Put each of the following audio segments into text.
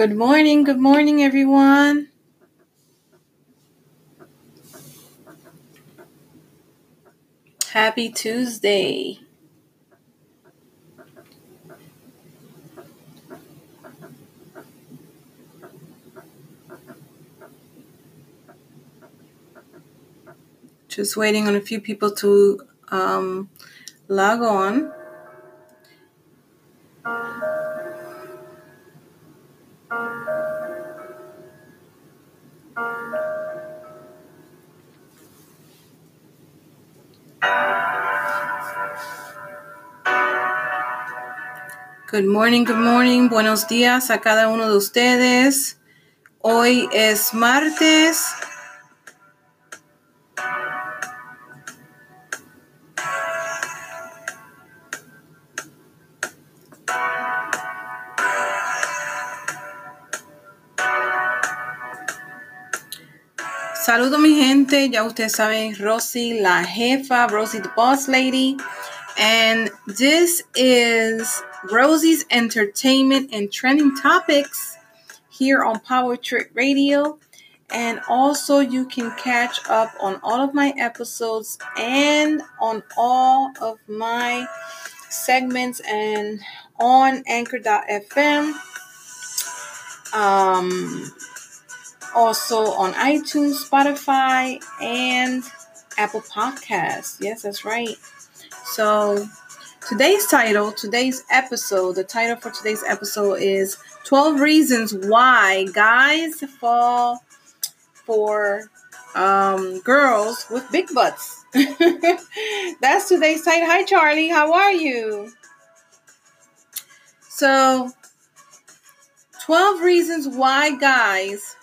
Good morning, good morning, everyone. Happy Tuesday. Just waiting on a few people to um, log on. Good morning, good morning. Buenos días a cada uno de ustedes. Hoy es martes. Saludo mi gente, ya ustedes saben, Rosy la jefa, Rosie the boss lady. And this is Rosie's entertainment and trending topics here on Power Trip Radio. And also, you can catch up on all of my episodes and on all of my segments and on anchor.fm. Um, also on iTunes, Spotify, and Apple Podcasts. Yes, that's right. So, today's title, today's episode, the title for today's episode is 12 Reasons Why Guys Fall for um, Girls with Big Butts. That's today's title. Hi, Charlie. How are you? So, 12 reasons why guys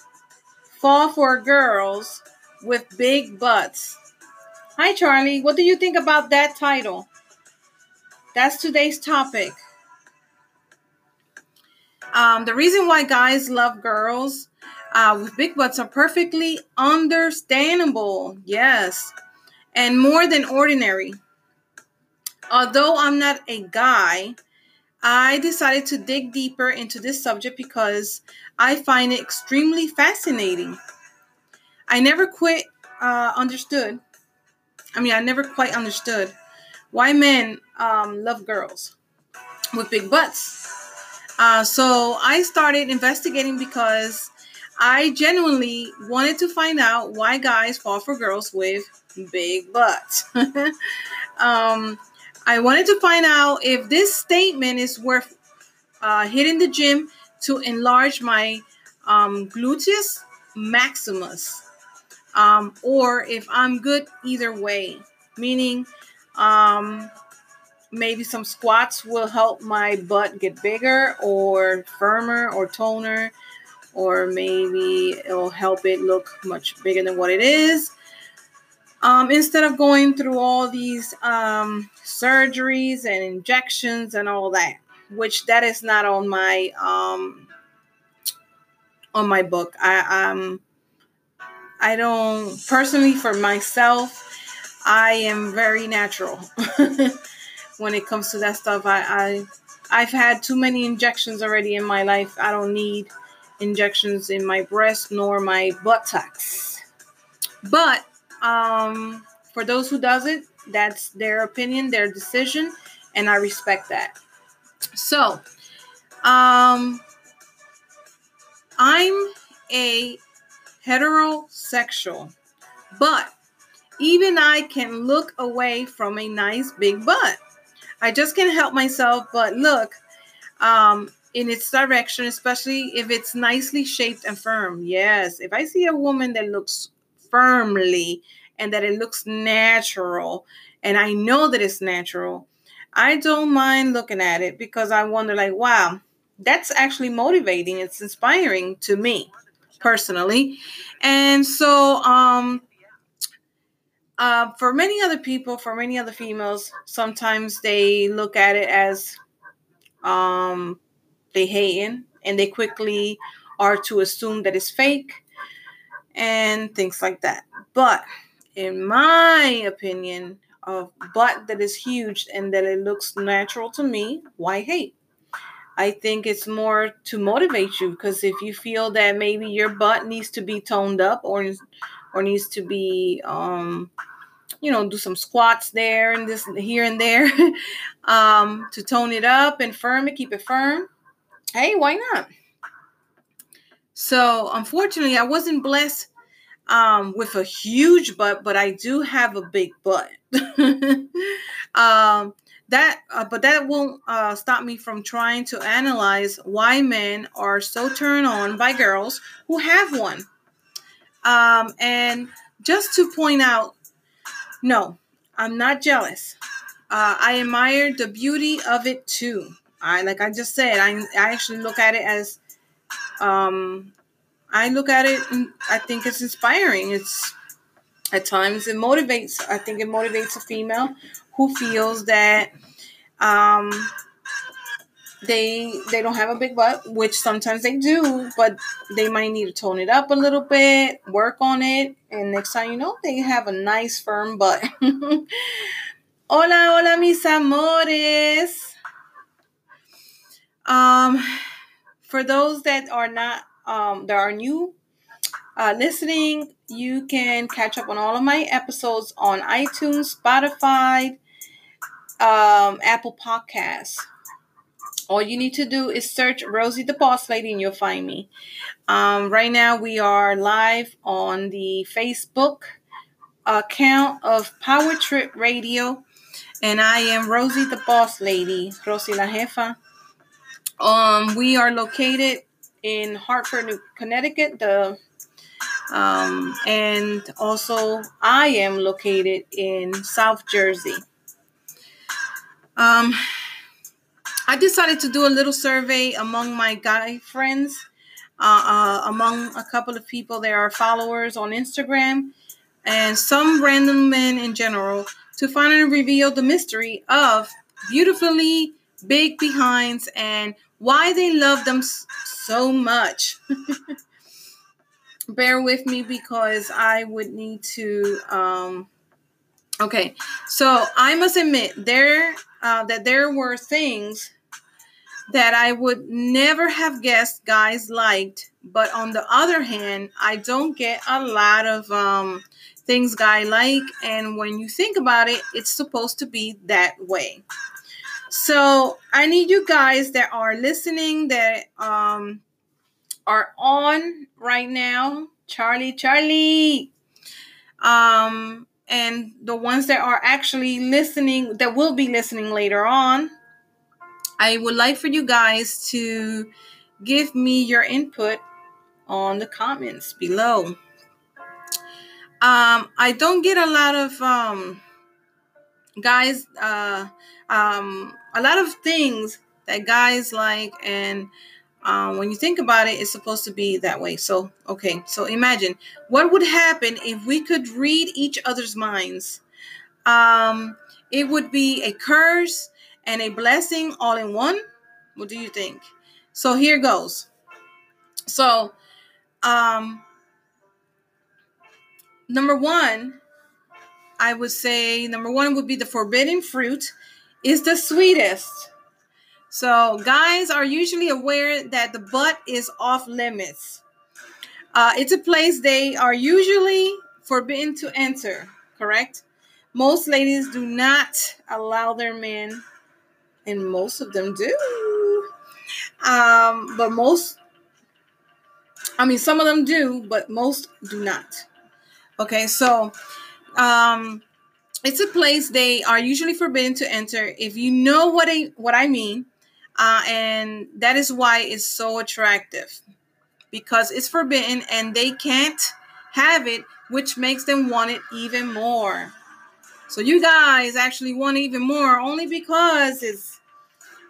fall for girls with big butts. Hi, Charlie. What do you think about that title? That's today's topic. Um, the reason why guys love girls uh, with big butts are perfectly understandable. Yes. And more than ordinary. Although I'm not a guy, I decided to dig deeper into this subject because I find it extremely fascinating. I never quite uh, understood. I mean, I never quite understood why men um, love girls with big butts. Uh, so I started investigating because I genuinely wanted to find out why guys fall for girls with big butts. um, I wanted to find out if this statement is worth uh, hitting the gym to enlarge my um, gluteus maximus, um, or if I'm good either way, meaning um, maybe some squats will help my butt get bigger or firmer or toner, or maybe it'll help it look much bigger than what it is. Um, instead of going through all these um, surgeries and injections and all that which that is not on my um, on my book. I um i don't personally for myself i am very natural when it comes to that stuff. I i i've had too many injections already in my life. I don't need injections in my breast nor my buttocks. But um, for those who does it, that's their opinion, their decision, and I respect that. So, um, I'm a heterosexual, but even I can look away from a nice big butt. I just can't help myself but look um, in its direction, especially if it's nicely shaped and firm. Yes, if I see a woman that looks firmly and that it looks natural and I know that it's natural, I don't mind looking at it because I wonder like, wow, that's actually motivating. It's inspiring to me personally. And so um uh, for many other people, for many other females, sometimes they look at it as um, they hating and they quickly are to assume that it's fake and things like that. But in my opinion, a butt that is huge and that it looks natural to me, why hate? I think it's more to motivate you because if you feel that maybe your butt needs to be toned up or or needs to be um you know do some squats there and this here and there um to tone it up and firm it keep it firm. Hey why not? So unfortunately i wasn't blessed um with a huge butt but i do have a big butt. Um that uh, but that won't uh, stop me from trying to analyze why men are so turned on by girls who have one um, and just to point out no i'm not jealous. Uh, i admire the beauty of it too. I like i just said i, I actually look at it as um, i look at it and i think it's inspiring. It's at times it motivates i think it motivates a female who feels that um, they they don't have a big butt, which sometimes they do, but they might need to tone it up a little bit, work on it, and next time you know they have a nice firm butt. hola, hola, mis amores. Um, for those that are not um that are new uh, listening, you can catch up on all of my episodes on iTunes, Spotify, um, Apple Podcasts. All you need to do is search Rosie the Boss Lady and you'll find me. Um, right now, we are live on the Facebook account of Power Trip Radio, and I am Rosie the Boss Lady, Rosie la Jefa. Um, we are located in Hartford, Connecticut. The um, and also I am located in South Jersey. Um, I decided to do a little survey among my guy friends, uh, uh, among a couple of people that are followers on Instagram, and some random men in general, to finally reveal the mystery of beautifully big behinds and why they love them so much. Bear with me because I would need to. Um, okay, so I must admit there uh, that there were things that I would never have guessed guys liked. But on the other hand, I don't get a lot of um, things guy like. And when you think about it, it's supposed to be that way. So I need you guys that are listening that um, are on right now. Charlie, Charlie. Um, and the ones that are actually listening, that will be listening later on, I would like for you guys to give me your input on the comments below. Um, I don't get a lot of um, guys, uh, um, a lot of things that guys like, and um, when you think about it, it's supposed to be that way. So, okay, so imagine what would happen if we could read each other's minds. Um, it would be a curse and a blessing all in one. What do you think? So here goes. So, um, number one, I would say number one would be the forbidden fruit is the sweetest. So, guys are usually aware that the butt is off limits. Uh, it's a place they are usually forbidden to enter, correct? Most ladies do not allow their men, and most of them do. Um, but most, I mean, some of them do, but most do not. Okay, so um, it's a place they are usually forbidden to enter. If you know what I what I mean, uh, and that is why it's so attractive because it's forbidden and they can't have it, which makes them want it even more. So you guys actually want even more only because it's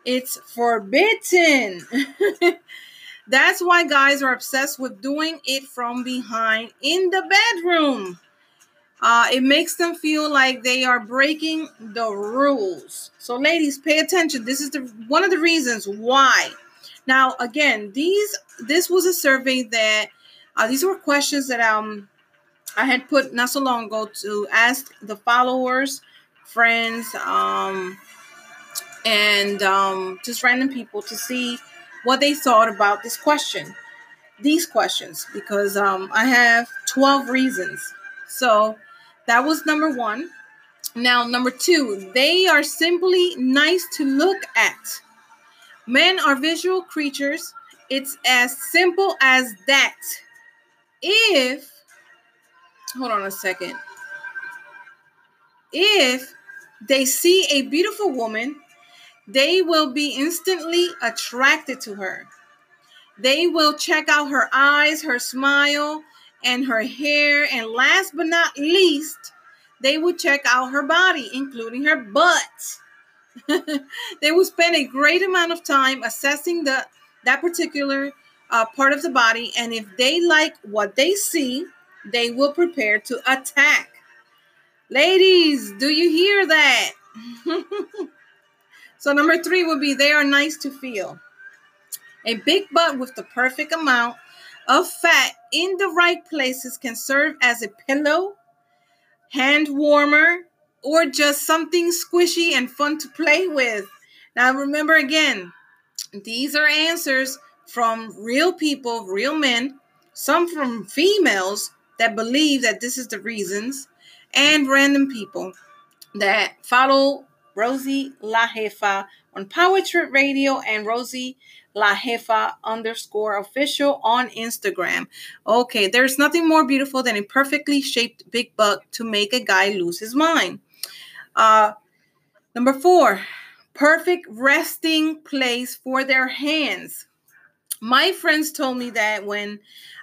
it's forbidden. That's why guys are obsessed with doing it from behind in the bedroom. Uh, it makes them feel like they are breaking the rules. So, ladies, pay attention. This is the one of the reasons why. Now, again, these this was a survey that uh, these were questions that um I had put not so long ago to ask the followers, friends, um, and um, just random people to see what they thought about this question, these questions, because um, I have 12 reasons. So that was number one. Now, number two, they are simply nice to look at. Men are visual creatures. It's as simple as that. If, hold on a second, if they see a beautiful woman, they will be instantly attracted to her. They will check out her eyes, her smile, and her hair. And last but not least, they will check out her body, including her butt. they will spend a great amount of time assessing the that particular uh, part of the body, and if they like what they see, they will prepare to attack. Ladies, do you hear that? so number three would be they are nice to feel. A big butt with the perfect amount of fat in the right places can serve as a pillow, hand warmer, or just something squishy and fun to play with. Now, remember again, these are answers from real people, real men, some from females that believe that this is the reasons, and random people that follow Rosie La Jefa on Power Trip Radio and Rosie La Jefa underscore official on Instagram. Okay, there's nothing more beautiful than a perfectly shaped big butt to make a guy lose his mind. Uh, number four, perfect resting place for their hands. My friends told me that when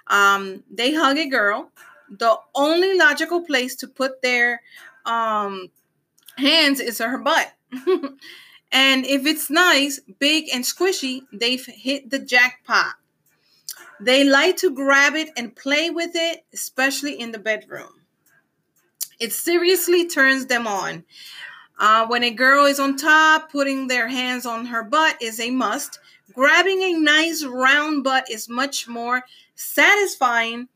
um, they hug a girl, the only logical place to put their um, hands is her butt. And if it's nice, big, and squishy, they've hit the jackpot. They like to grab it and play with it, especially in the bedroom. It seriously turns them on. Uh, when a girl is on top, putting their hands on her butt is a must. Grabbing a nice round butt is much more satisfying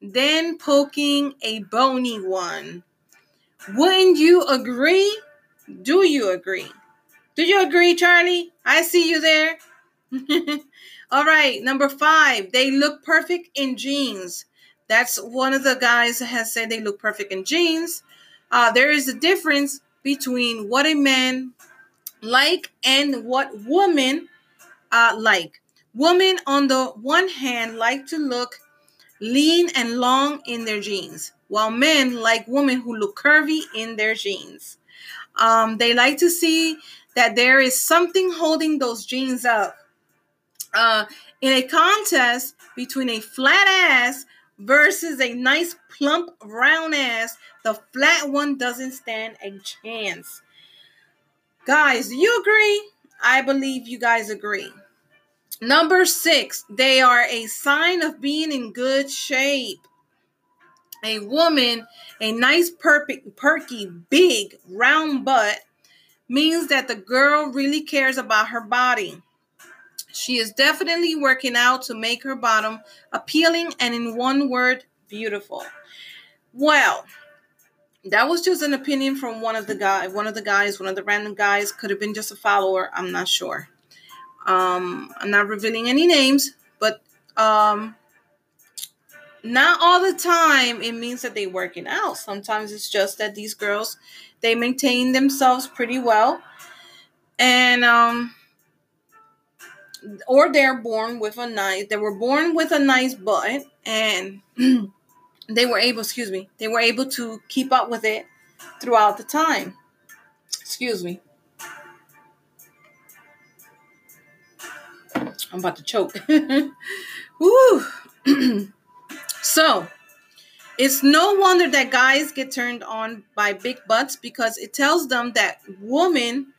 than poking a bony one. Wouldn't you agree? Do you agree? Do you agree, Charlie? I see you there. All right, number five, they look perfect in jeans. That's one of the guys has said they look perfect in jeans. Uh, there is a difference between what a man like and what women uh, like. Women, on the one hand, like to look lean and long in their jeans, while men like women who look curvy in their jeans. Um, they like to see that there is something holding those jeans up. Uh, in a contest between a flat ass versus a nice plump round ass, the flat one doesn't stand a chance. Guys, do you agree? I believe you guys agree. Number six, they are a sign of being in good shape. A woman, a nice, perky, perky, big, round butt means that the girl really cares about her body. She is definitely working out to make her bottom appealing and, in one word, beautiful. Well, that was just an opinion from one of the guy, one of the guys, one of the random guys. Could have been just a follower. I'm not sure. Um, I'm not revealing any names, but um, not all the time it means that they're working out. Sometimes it's just that these girls they maintain themselves pretty well. And um or they're born with a nice they were born with a nice butt and they were able, excuse me, they were able to keep up with it throughout the time. Excuse me. I'm about to choke. Woo. so, it's no wonder that guys get turned on by big butts because it tells them that women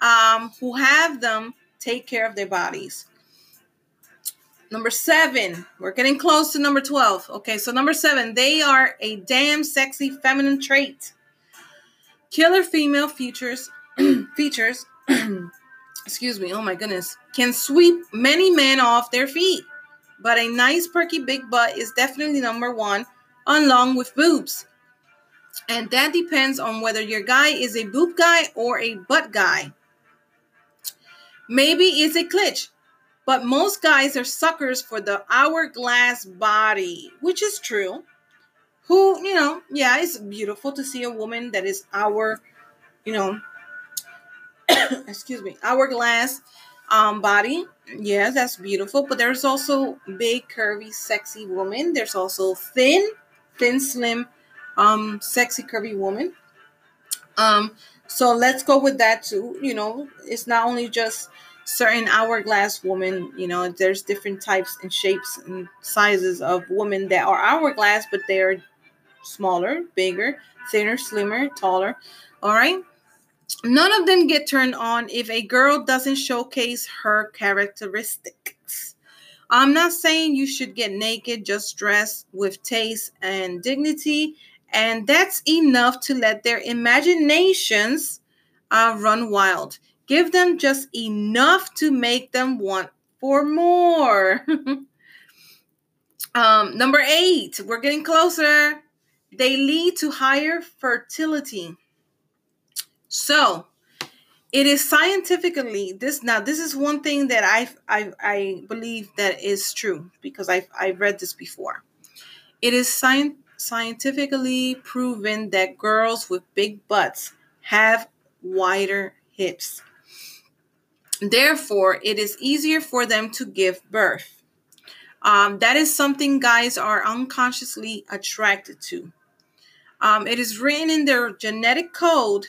um, who have them take care of their bodies. Number seven, we're getting close to number 12. Okay, so number seven, they are a damn sexy feminine trait. Killer female features, features, excuse me, oh my goodness, can sweep many men off their feet. But a nice perky big butt is definitely number one along with boobs. And that depends on whether your guy is a boob guy or a butt guy. Maybe it's a glitch, but most guys are suckers for the hourglass body, which is true. Who, you know, yeah, it's beautiful to see a woman that is our, you know, excuse me, hourglass um, body. Yes, that's beautiful. But there's also big, curvy, sexy woman. There's also thin, thin, slim, um, sexy, curvy woman. Um, so let's go with that too. You know, it's not only just certain hourglass woman. You know, there's different types and shapes and sizes of women that are hourglass, but they're smaller, bigger, thinner, slimmer, taller. All right. None of them get turned on if a girl doesn't showcase her characteristics. I'm not saying you should get naked, just dress with taste and dignity, and that's enough to let their imaginations uh, run wild. Give them just enough to make them want for more. um, number eight, we're getting closer. They lead to higher fertility. So it is scientifically this now this is one thing that I I I believe that is true because I've I've read this before. It is science scientifically proven that girls with big butts have wider hips. Therefore, it is easier for them to give birth. Um, that is something guys are unconsciously attracted to. Um, it is written in their genetic code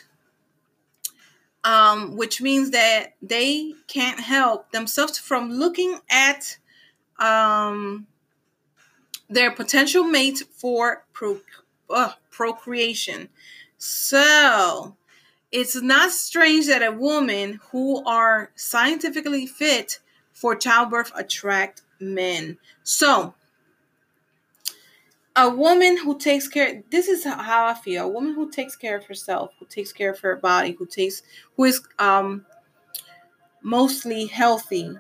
um, which means that they can't help themselves from looking at um, their potential mate for pro- uh, procreation. So it's not strange that a woman who are scientifically fit for childbirth attract men. So a woman who takes care this is how i feel a woman who takes care of herself who takes care of her body who takes who is um mostly healthy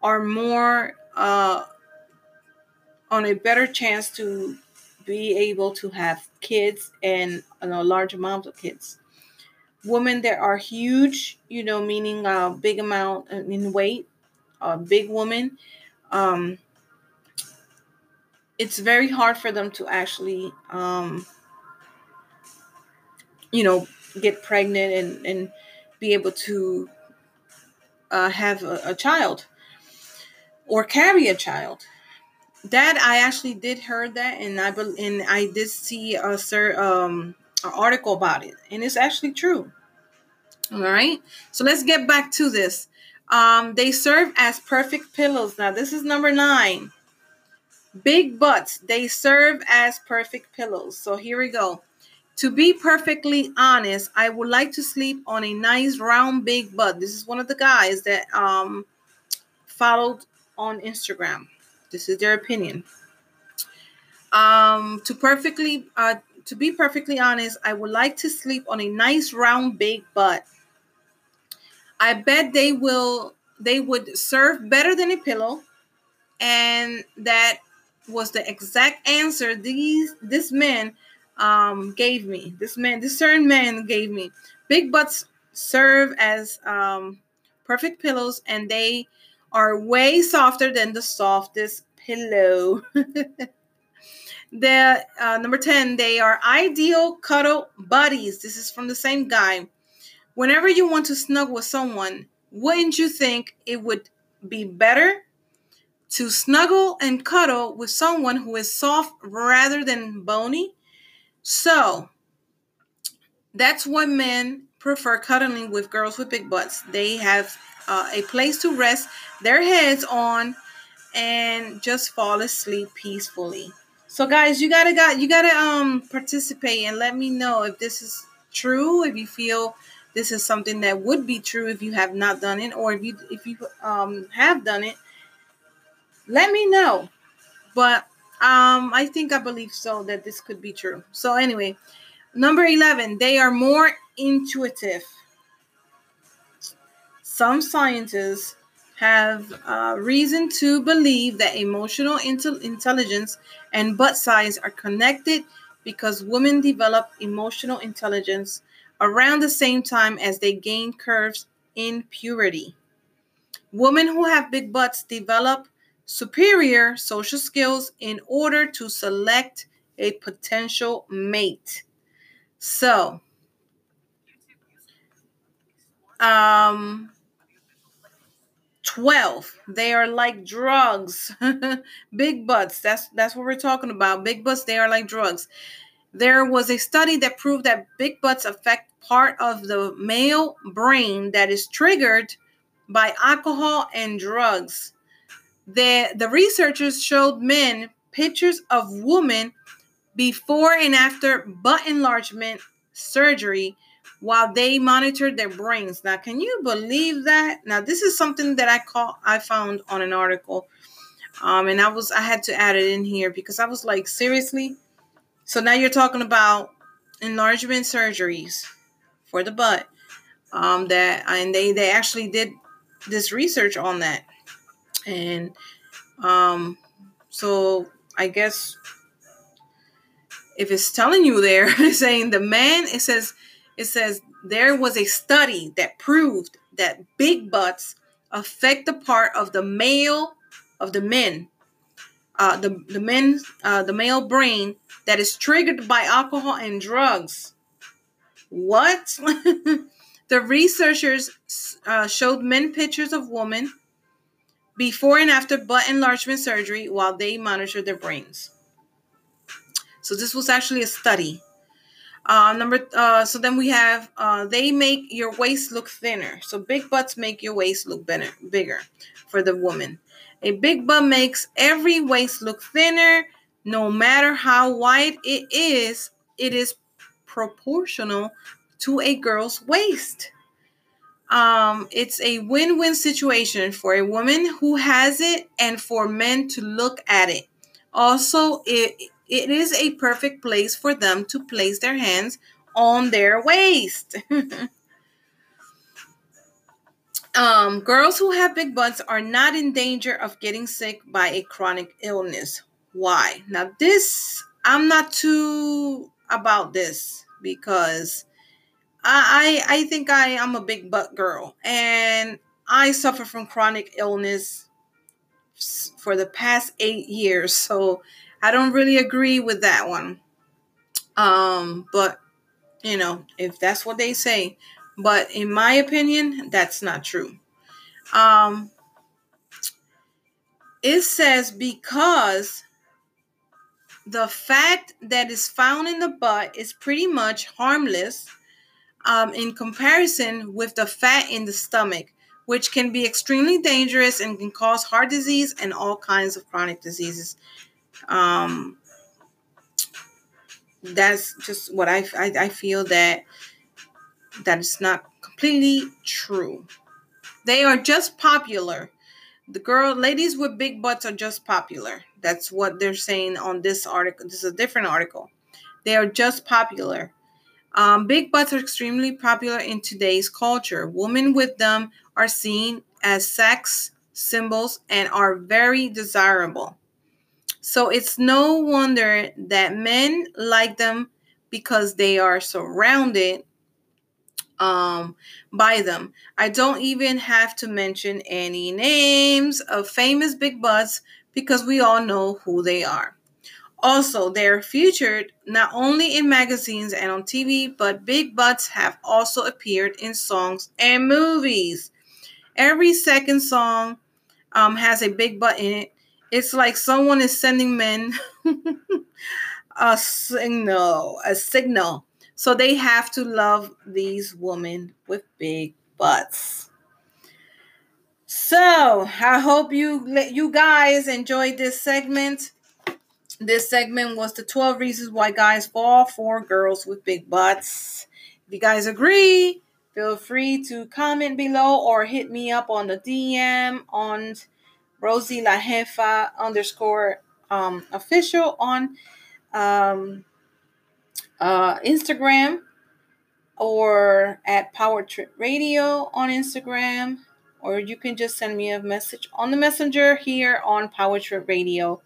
are more uh on a better chance to be able to have kids and know, large amounts of kids women that are huge you know meaning a big amount in weight a big woman um it's very hard for them to actually um, you know get pregnant and and be able to uh, have a, a, child or carry a child. That i actually did heard that and i and i did see a sir um an article about it and it's actually true all right so let's get back to this um they serve as perfect pillows now this is number nine Big butts, they serve as perfect pillows. So here we go. To be perfectly honest, I would like to sleep on a nice round big butt. This is one of the guys that um followed on Instagram. This is their opinion. Um to perfectly uh to be perfectly honest, I would like to sleep on a nice round big butt. I bet they will they would serve better than a pillow and that was the exact answer these this man um, gave me. This man, this certain man gave me. Big butts serve as um, perfect pillows, and they are way softer than the softest pillow. the uh, number 10 they are ideal cuddle buddies this is from the same guy whenever you want to snuggle with someone wouldn't you think it would be better to snuggle and cuddle with someone who is soft rather than bony. So that's why men prefer cuddling with girls with big butts. They have uh, a place to rest their heads on and just fall asleep peacefully. So guys, you gotta got you gotta um participate and let me know if this is true. If you feel this is something that would be true if you have not done it, or if you if you um have done it, let me know. But um, I think I believe so that this could be true. So anyway, number 11, they are more intuitive. Some scientists have uh, reason to believe that emotional intel- intelligence and butt size are connected because women develop emotional intelligence around the same time as they gain curves in puberty. Women who have big butts develop superior social skills in order to select a potential mate. So, um, 12 they are like drugs. Big butts that's that's what we're talking about. Big butts they are like drugs. There was a study that proved that big butts affect part of the male brain that is triggered by alcohol and drugs. The the researchers showed men pictures of women before and after butt enlargement surgery while they monitored their brains. Now, can you believe that? Now, this is something that I call I found on an article. Um, and I was I had to add it in here because I was like, seriously? So now you're talking about enlargement surgeries for the butt. Um, that and they they actually did this research on that. And um so I guess if it's telling you there, saying the man, it says it says there was a study that proved that big butts affect the part of the male of the men uh, the the men uh, the male brain that is triggered by alcohol and drugs. What? The researchers uh, showed men pictures of women before and after butt enlargement surgery while they monitored their brains. So this was actually a study uh, number uh, so then we have uh, they make your waist look thinner. So big butts make your waist look better, bigger for the woman. A big butt makes every waist look thinner, no matter how wide it is. It is proportional to a girl's waist. Um, it's a win-win situation for a woman who has it and for men to look at it. Also, it it is a perfect place for them to place their hands on their waist. um, girls who have big butts are not in danger of getting sick by a chronic illness. Why? Now, this, I'm not too about this because I, I, I think I am a big butt girl and I suffer from chronic illness for the past eight years. So I don't really agree with that one. Um, but you know, if that's what they say, but in my opinion, that's not true. Um, it says because the fat that is found in the butt is pretty much harmless um, in comparison with the fat in the stomach, which can be extremely dangerous and can cause heart disease and all kinds of chronic diseases. Um, that's just what I, I, I feel that that is not completely true. They are just popular. The girl, ladies with big butts are just popular. That's what they're saying on this article. This is a different article. They are just popular. Um, big butts are extremely popular in today's culture. Women with them are seen as sex symbols and are very desirable. So it's no wonder that men like them because they are surrounded um, by them. I don't even have to mention any names of famous big butts because we all know who they are. Also, they're featured not only in magazines and on TV, but big butts have also appeared in songs and movies. Every second song um, has a big butt in it, it's like someone is sending men a signal, a signal. So they have to love these women with big butts. So I hope you you guys enjoyed this segment. This segment was the 12 reasons why guys fall for girls with big butts. If you guys agree, feel free to comment below or hit me up on the DM on Rosie La Jefa underscore um, official on um, uh, Instagram or at Power Trip Radio on Instagram, or you can just send me a message on the messenger here on Power Trip Radio.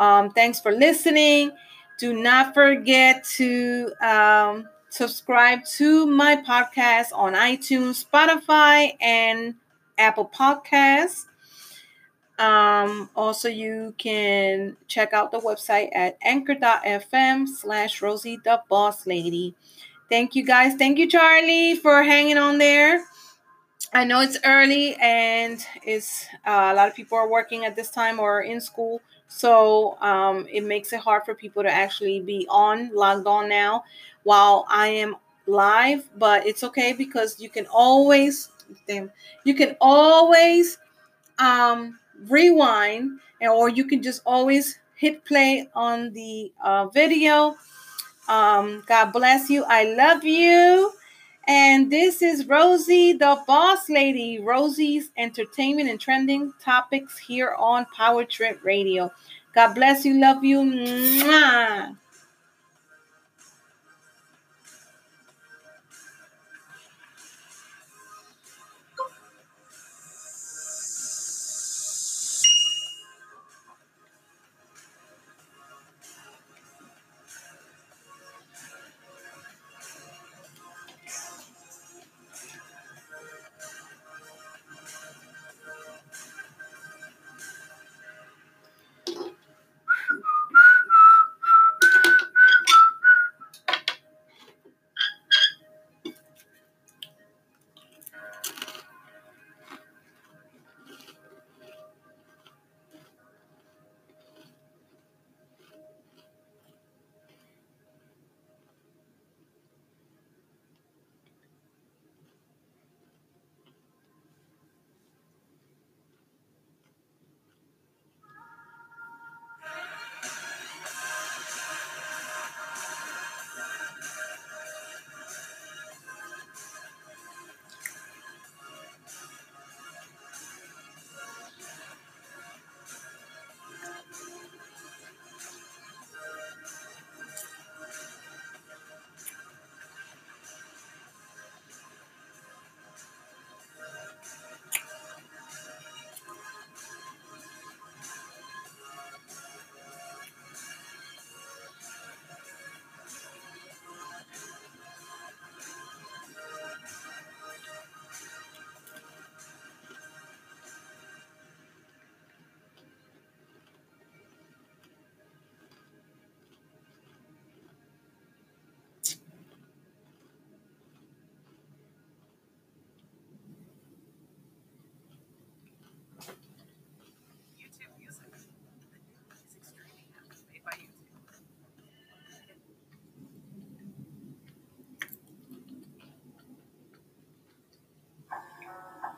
Um, thanks for listening. Do not forget to um, subscribe to my podcast on iTunes, Spotify, and Apple Podcasts. Um, also, you can check out the website at anchor.fm slash Rosie the Boss Lady. Thank you guys. Thank you, Charlie, for hanging on there. I know it's early and it's uh, a lot of people are working at this time or in school. So um, it makes it hard for people to actually be on, logged on now while I am live. But it's okay because you can always, damn, you can always um, rewind or you can just always hit play on the uh, video. Um, God bless you. I love you. And this is Rosie, the boss lady, Rosie's entertainment and trending topics here on Power Trip Radio. God bless you. Love you. Mwah.